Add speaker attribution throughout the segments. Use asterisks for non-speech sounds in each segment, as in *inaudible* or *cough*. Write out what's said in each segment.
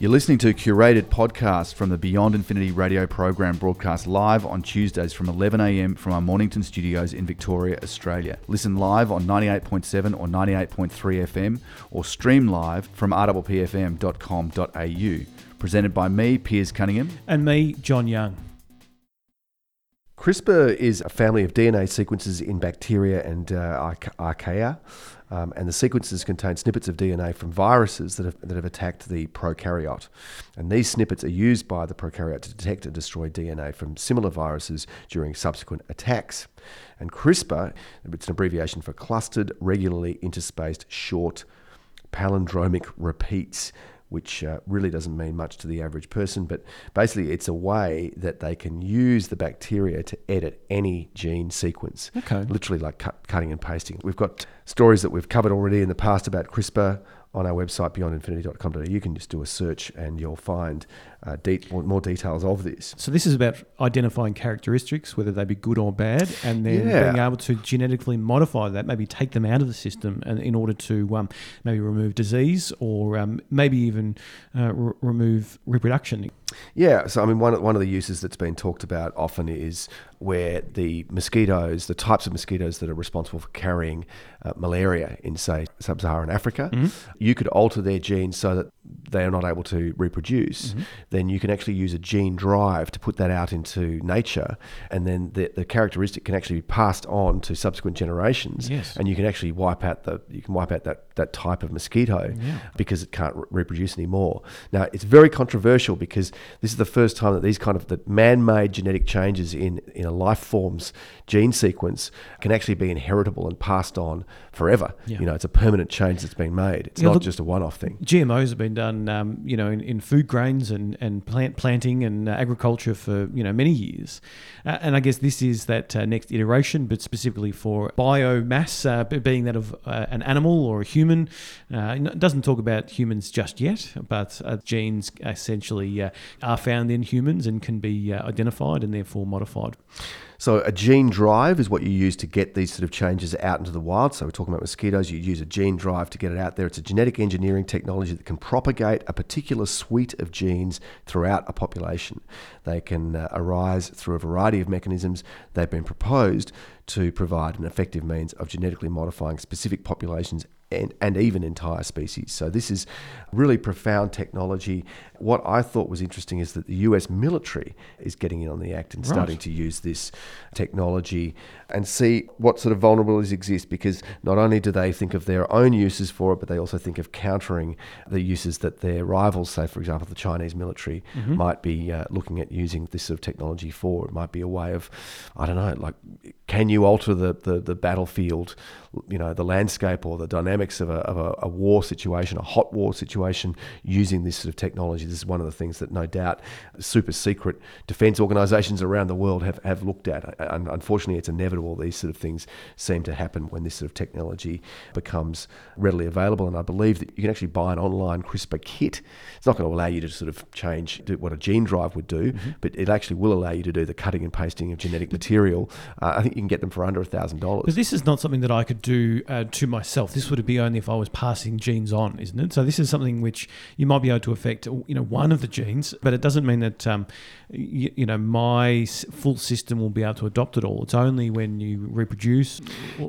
Speaker 1: You're listening to a curated podcast from the Beyond Infinity radio program broadcast live on Tuesdays from 11am from our Mornington studios in Victoria, Australia. Listen live on 98.7 or 98.3 FM or stream live from rppfm.com.au. Presented by me, Piers Cunningham.
Speaker 2: And me, John Young.
Speaker 3: CRISPR is a family of DNA sequences in bacteria and uh, archaea. Um, and the sequences contain snippets of DNA from viruses that have, that have attacked the prokaryote. And these snippets are used by the prokaryote to detect and destroy DNA from similar viruses during subsequent attacks. And CRISPR, it's an abbreviation for clustered, regularly interspaced, short palindromic repeats which uh, really doesn't mean much to the average person, but basically it's a way that they can use the bacteria to edit any gene sequence.
Speaker 2: Okay.
Speaker 3: Literally like cut, cutting and pasting. We've got stories that we've covered already in the past about CRISPR on our website beyondinfinity.com.au. You can just do a search and you'll find uh, de- more details of this.
Speaker 2: So this is about identifying characteristics, whether they be good or bad, and then
Speaker 3: Yeah.
Speaker 2: being able to genetically modify that, maybe take them out of the system, and in order to um, maybe remove disease or um, maybe even uh, re- remove reproduction.
Speaker 3: Yeah, so I mean, one of, one of the uses that's been talked about often is where the mosquitoes, the types of mosquitoes that are responsible for carrying uh, malaria in, say, sub Saharan Africa, you could alter their genes so that they are not able to reproduce. Mm-hmm. Then you can actually use a gene drive to put that out into nature, and then the, the characteristic can actually be passed on to subsequent generations.
Speaker 2: Yes.
Speaker 3: And you can actually wipe out the you can wipe out that, that type of mosquito
Speaker 2: Yeah.
Speaker 3: because it can't re- reproduce anymore. Now, it's very controversial because this is the first time that these kind of the man-made genetic changes in in a life form's gene sequence can actually be inheritable and passed on forever.
Speaker 2: Yeah.
Speaker 3: You know, it's a permanent change that's been made. It's
Speaker 2: Yeah,
Speaker 3: not
Speaker 2: look-
Speaker 3: just a one-off thing.
Speaker 2: GMOs have been done, um, you know, in, in food grains and, and plant planting and uh, agriculture for you know many years, uh, and I guess this is that uh, next iteration, but specifically for biomass, uh, being that of uh, an animal or a human. Uh, it doesn't talk about humans just yet, but uh, genes essentially uh, are found in humans and can be uh, identified and therefore modified.
Speaker 3: So a gene drive is what you use to get these sort of changes out into the wild. So we're talking about mosquitoes. You use a gene drive to get it out there. It's a genetic engineering technology that can propagate a particular suite of genes throughout a population. They can uh, arise through a variety of mechanisms. They've been proposed to provide an effective means of genetically modifying specific populations and, and even entire species. So this is really profound technology. What I thought was interesting is that the US military is getting in on the act and
Speaker 2: Right.
Speaker 3: starting to use this technology and see what sort of vulnerabilities exist because not only do they think of their own uses for it, but they also think of countering the uses that their rivals, say, for example, the Chinese military, might be uh, looking at using this sort of technology for. It might be a way of, I don't know, like, can you alter the, the, the battlefield, you know, the landscape or the dynamics of, a, of a, a war situation, a hot war situation, using this sort of technology? Is one of the things that no doubt super secret defense organizations around the world have, have looked at. Un- Unfortunately, it's inevitable. These sort of things seem to happen when this sort of technology becomes readily available. And I believe that you can actually buy an online CRISPR kit. It's not going to allow you to sort of change do what a gene drive would do, but it actually will allow you to do the cutting and pasting of genetic material. Uh, I think you can get them for under a thousand
Speaker 2: But
Speaker 3: dollars.
Speaker 2: this is not something that I could do uh, to myself. This would be only if I was passing genes on, isn't it? So this is something which you might be able to affect, you know, one of the genes, but it doesn't mean that, um, you, you know, my full system will be able to adopt it all. It's only when you reproduce.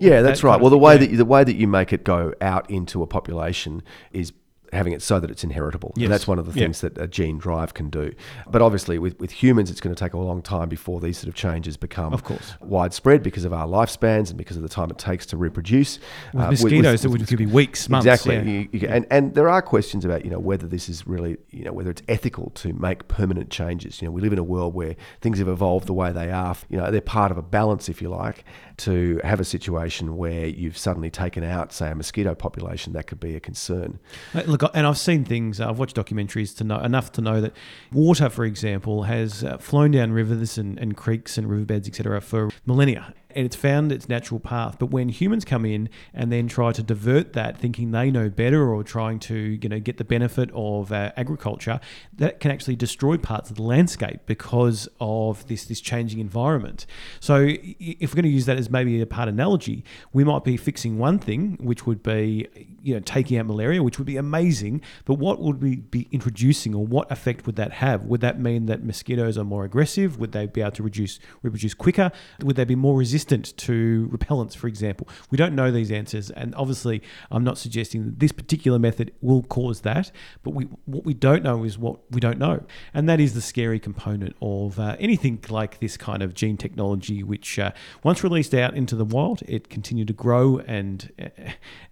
Speaker 3: Yeah, that's
Speaker 2: kind
Speaker 3: right. Well, the way
Speaker 2: Yeah.
Speaker 3: that you, the way that you make it go out into a population is having it so that it's inheritable.
Speaker 2: Yes.
Speaker 3: And that's one of the
Speaker 2: Yeah.
Speaker 3: things that a gene drive can do. But obviously, with, with humans, it's going to take a long time before these sort of changes become
Speaker 2: Of course.
Speaker 3: widespread because of our lifespans and because of the time it takes to reproduce.
Speaker 2: With
Speaker 3: Uh,
Speaker 2: mosquitoes, it would could be weeks, months.
Speaker 3: Exactly.
Speaker 2: yeah.
Speaker 3: You- you- and, and there are questions about, you know, whether this is really, you know, whether it's ethical to make permanent changes. You know, we live in a world where things have evolved the way they are. You know, they're part of a balance, if you like, to have a situation where you've suddenly taken out, say, a mosquito population, that could be a concern.
Speaker 2: Uh, And I've seen things. I've watched documentaries to know enough to know that water, for example, has uh, flown down rivers and, and creeks and riverbeds, etc., for millennia. And it's found its natural path. But when humans come in and then try to divert that, thinking they know better or trying to you know get the benefit of uh, agriculture, that can actually destroy parts of the landscape because of this this changing environment. So if we're going to use that as maybe a part analogy, we might be fixing one thing, which would be you know taking out malaria, which would be amazing. But what would we be introducing, or what effect would that have? Would that mean that mosquitoes are more aggressive? Would they be able to reduce reproduce quicker? Would they be more resistant to repellents, for example? We don't know these answers, and obviously, I'm not suggesting that this particular method will cause that. But we what we don't know is what we don't know, and that is the scary component of uh, anything like this kind of gene technology, which uh, once released out into the wild, it continued to grow and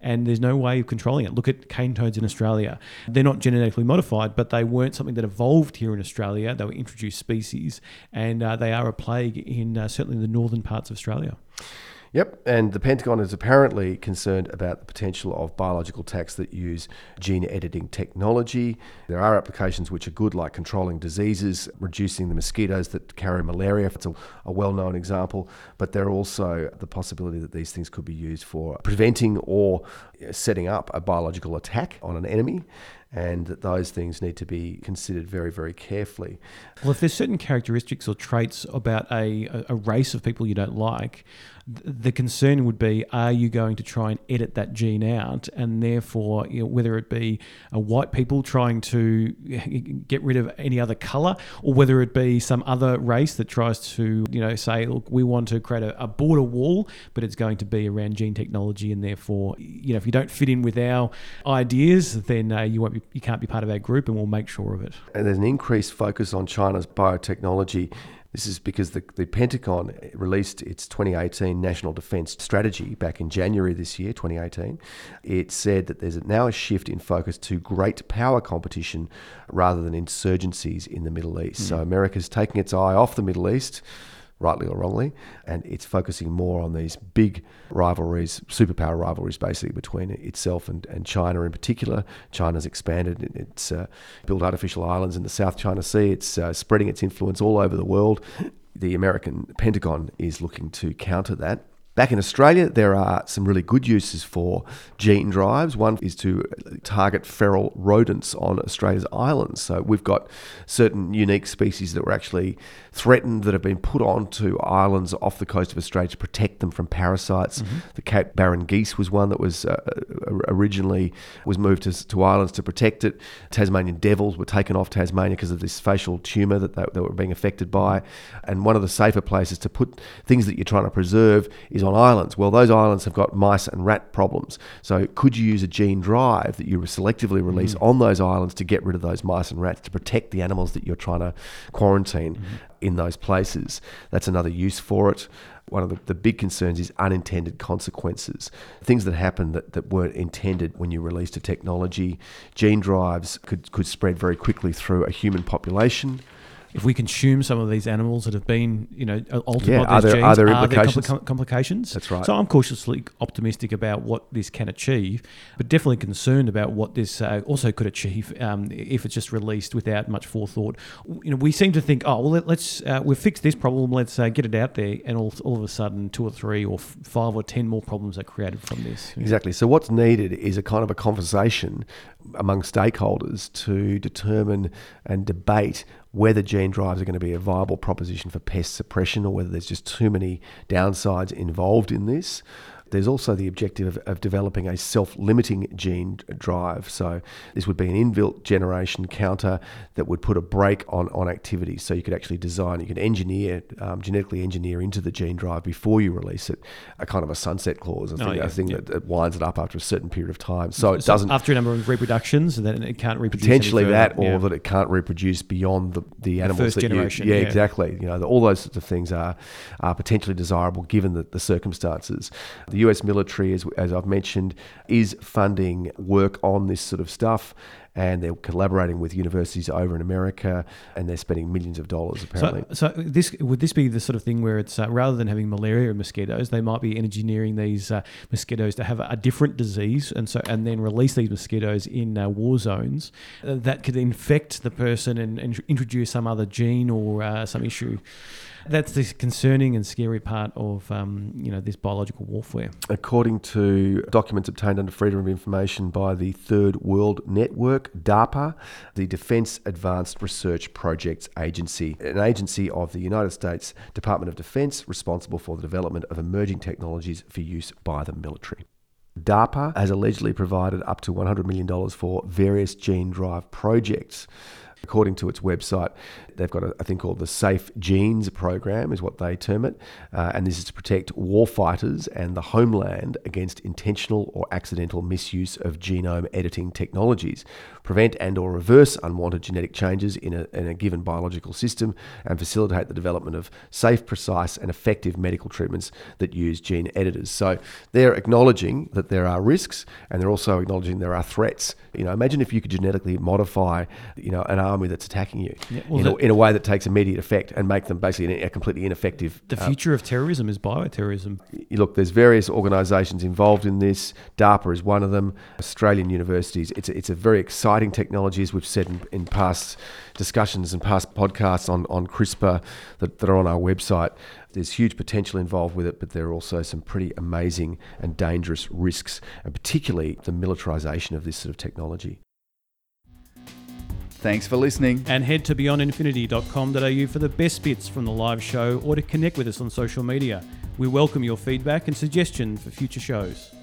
Speaker 2: and there's no way of controlling it. Look at cane toads in Australia; they're not genetically modified, but they weren't something that evolved here in Australia. They were introduced species, and uh, they are a plague in uh, certainly the northern parts of Australia.
Speaker 3: Yep, and the Pentagon is apparently concerned about the potential of biological attacks that use gene editing technology. There are applications which are good, like controlling diseases, reducing the mosquitoes that carry malaria. If It's a, a well known example, but there are also the possibility that these things could be used for preventing or setting up a biological attack on an enemy and that those things need to be considered very, very carefully.
Speaker 2: Well, if there's certain characteristics or traits about a, a race of people you don't like, the concern would be are you going to try and edit that gene out and therefore you know, whether it be a white people trying to *laughs* get rid of any other color or whether it be some other race that tries to you know say look we want to create a, a border wall but it's going to be around gene technology and therefore you know if you don't fit in with our ideas then uh, you won't be you can't be part of our group and we'll make sure of it
Speaker 3: and there's an increased focus on China's biotechnology this is because the, the Pentagon released its 2018 National Defence Strategy back in January this year, 2018. It said that there's now a shift in focus to great power competition rather than insurgencies in the Middle East. Mm. So America's taking its eye off the Middle East rightly or wrongly, and it's focusing more on these big rivalries, superpower rivalries, basically between itself and, and China in particular. China's expanded; it's uh, built artificial islands in the South China Sea. It's uh, spreading its influence all over the world. The American Pentagon is looking to counter that. Back in Australia, there are some really good uses for gene drives. One is to target feral rodents on Australia's islands. So we've got certain unique species that were actually threatened that have been put onto islands off the coast of Australia to protect them from parasites. Mm-hmm. The Cape Barren geese was one that was uh, originally was moved to, to islands to protect it. Tasmanian devils were taken off Tasmania because of this facial tumour that they, they were being affected by. And one of the safer places to put things that you're trying to preserve is on islands. Well, those islands have got mice and rat problems. So, could you use a gene drive that you selectively release mm. on those islands to get rid of those mice and rats to protect the animals that you're trying to quarantine mm-hmm. in those places? That's another use for it one of the, the, big concerns is unintended consequences. Things that happen that, that weren't intended when you released a technology. Gene drives could, could spread very quickly through a human population
Speaker 2: if we consume some of these animals that have been, you know, altered
Speaker 3: yeah,
Speaker 2: by these
Speaker 3: there,
Speaker 2: genes,
Speaker 3: are there
Speaker 2: are
Speaker 3: implications?
Speaker 2: there compl- complications?
Speaker 3: That's right.
Speaker 2: So I'm cautiously optimistic about what this can achieve, but definitely concerned about what this uh, also could achieve um, if it's just released without much forethought. You know, we seem to think, oh, well, let, us uh, we've fixed this problem, let's uh, get it out there, and all, all of a sudden, two or three or f- five or ten more problems are created from this.
Speaker 3: Exactly. So what's needed is a kind of a conversation among stakeholders to determine and debate whether gene drives are going to be a viable proposition for pest suppression or whether there's just too many downsides involved in this. There's also the objective of, of developing a self limiting gene drive. So, this would be an inbuilt generation counter that would put a brake on, on activity. So, you could actually design, you could engineer, um, genetically engineer into the gene drive before you release it, a kind of a sunset clause, a thing, oh, yeah, a thing yeah. that, that, winds it up after a certain period of time. So, it doesn't.
Speaker 2: After a number of reproductions, and then it can't reproduce.
Speaker 3: Potentially that, or yeah. that it can't reproduce beyond the, the animals. The
Speaker 2: first generation.
Speaker 3: You, yeah, exactly. You know, the, all those sorts of things are, are potentially desirable given the, the circumstances. The US military, as, as I've mentioned, is funding work on this sort of stuff. And they're collaborating with universities over in America, and they're spending millions of dollars apparently.
Speaker 2: So, so this would this be the sort of thing where it's uh, rather than having malaria or mosquitoes, they might be engineering these uh, mosquitoes to have a, a, different disease, and so and then release these mosquitoes in uh, war zones uh, that could infect the person and, and, introduce some other gene or uh, some issue. That's the concerning and scary part of um, you know this biological warfare.
Speaker 3: According to documents obtained under Freedom of Information by the Third World Network, DARPA, the Defense Advanced Research Projects Agency, an agency of the United States Department of Defense responsible for the development of emerging technologies for use by the military. DARPA has allegedly provided up to $100 million for various gene drive projects. According to its website, they've got a, a thing called the Safe Genes program, is what they term it, uh, and this is to protect warfighters and the homeland against intentional or accidental misuse of genome editing technologies, prevent and or reverse unwanted genetic changes in a, in a given biological system, and facilitate the development of safe, precise, and effective medical treatments that use gene editors. So they're acknowledging that there are risks, and they're also acknowledging there are threats. You know, imagine if you could genetically modify, you know, an army that's attacking you yeah, well, in, in, a, way that takes immediate effect and make them basically a completely ineffective.
Speaker 2: The uh, future of terrorism is bioterrorism.
Speaker 3: Look, there's various organisations involved in this. DARPA is one of them. Australian universities. It's a, it's a very exciting technology, as we've said in, in past discussions and past podcasts on, on CRISPR that, that are on our website. There's huge potential involved with it, but there are also some pretty amazing and dangerous risks, and particularly the militarisation of this sort of technology.
Speaker 1: Thanks for listening.
Speaker 2: And head to beyondinfinity.com.au for the best bits from the live show or to connect with us on social media. We welcome your feedback and suggestion for future shows.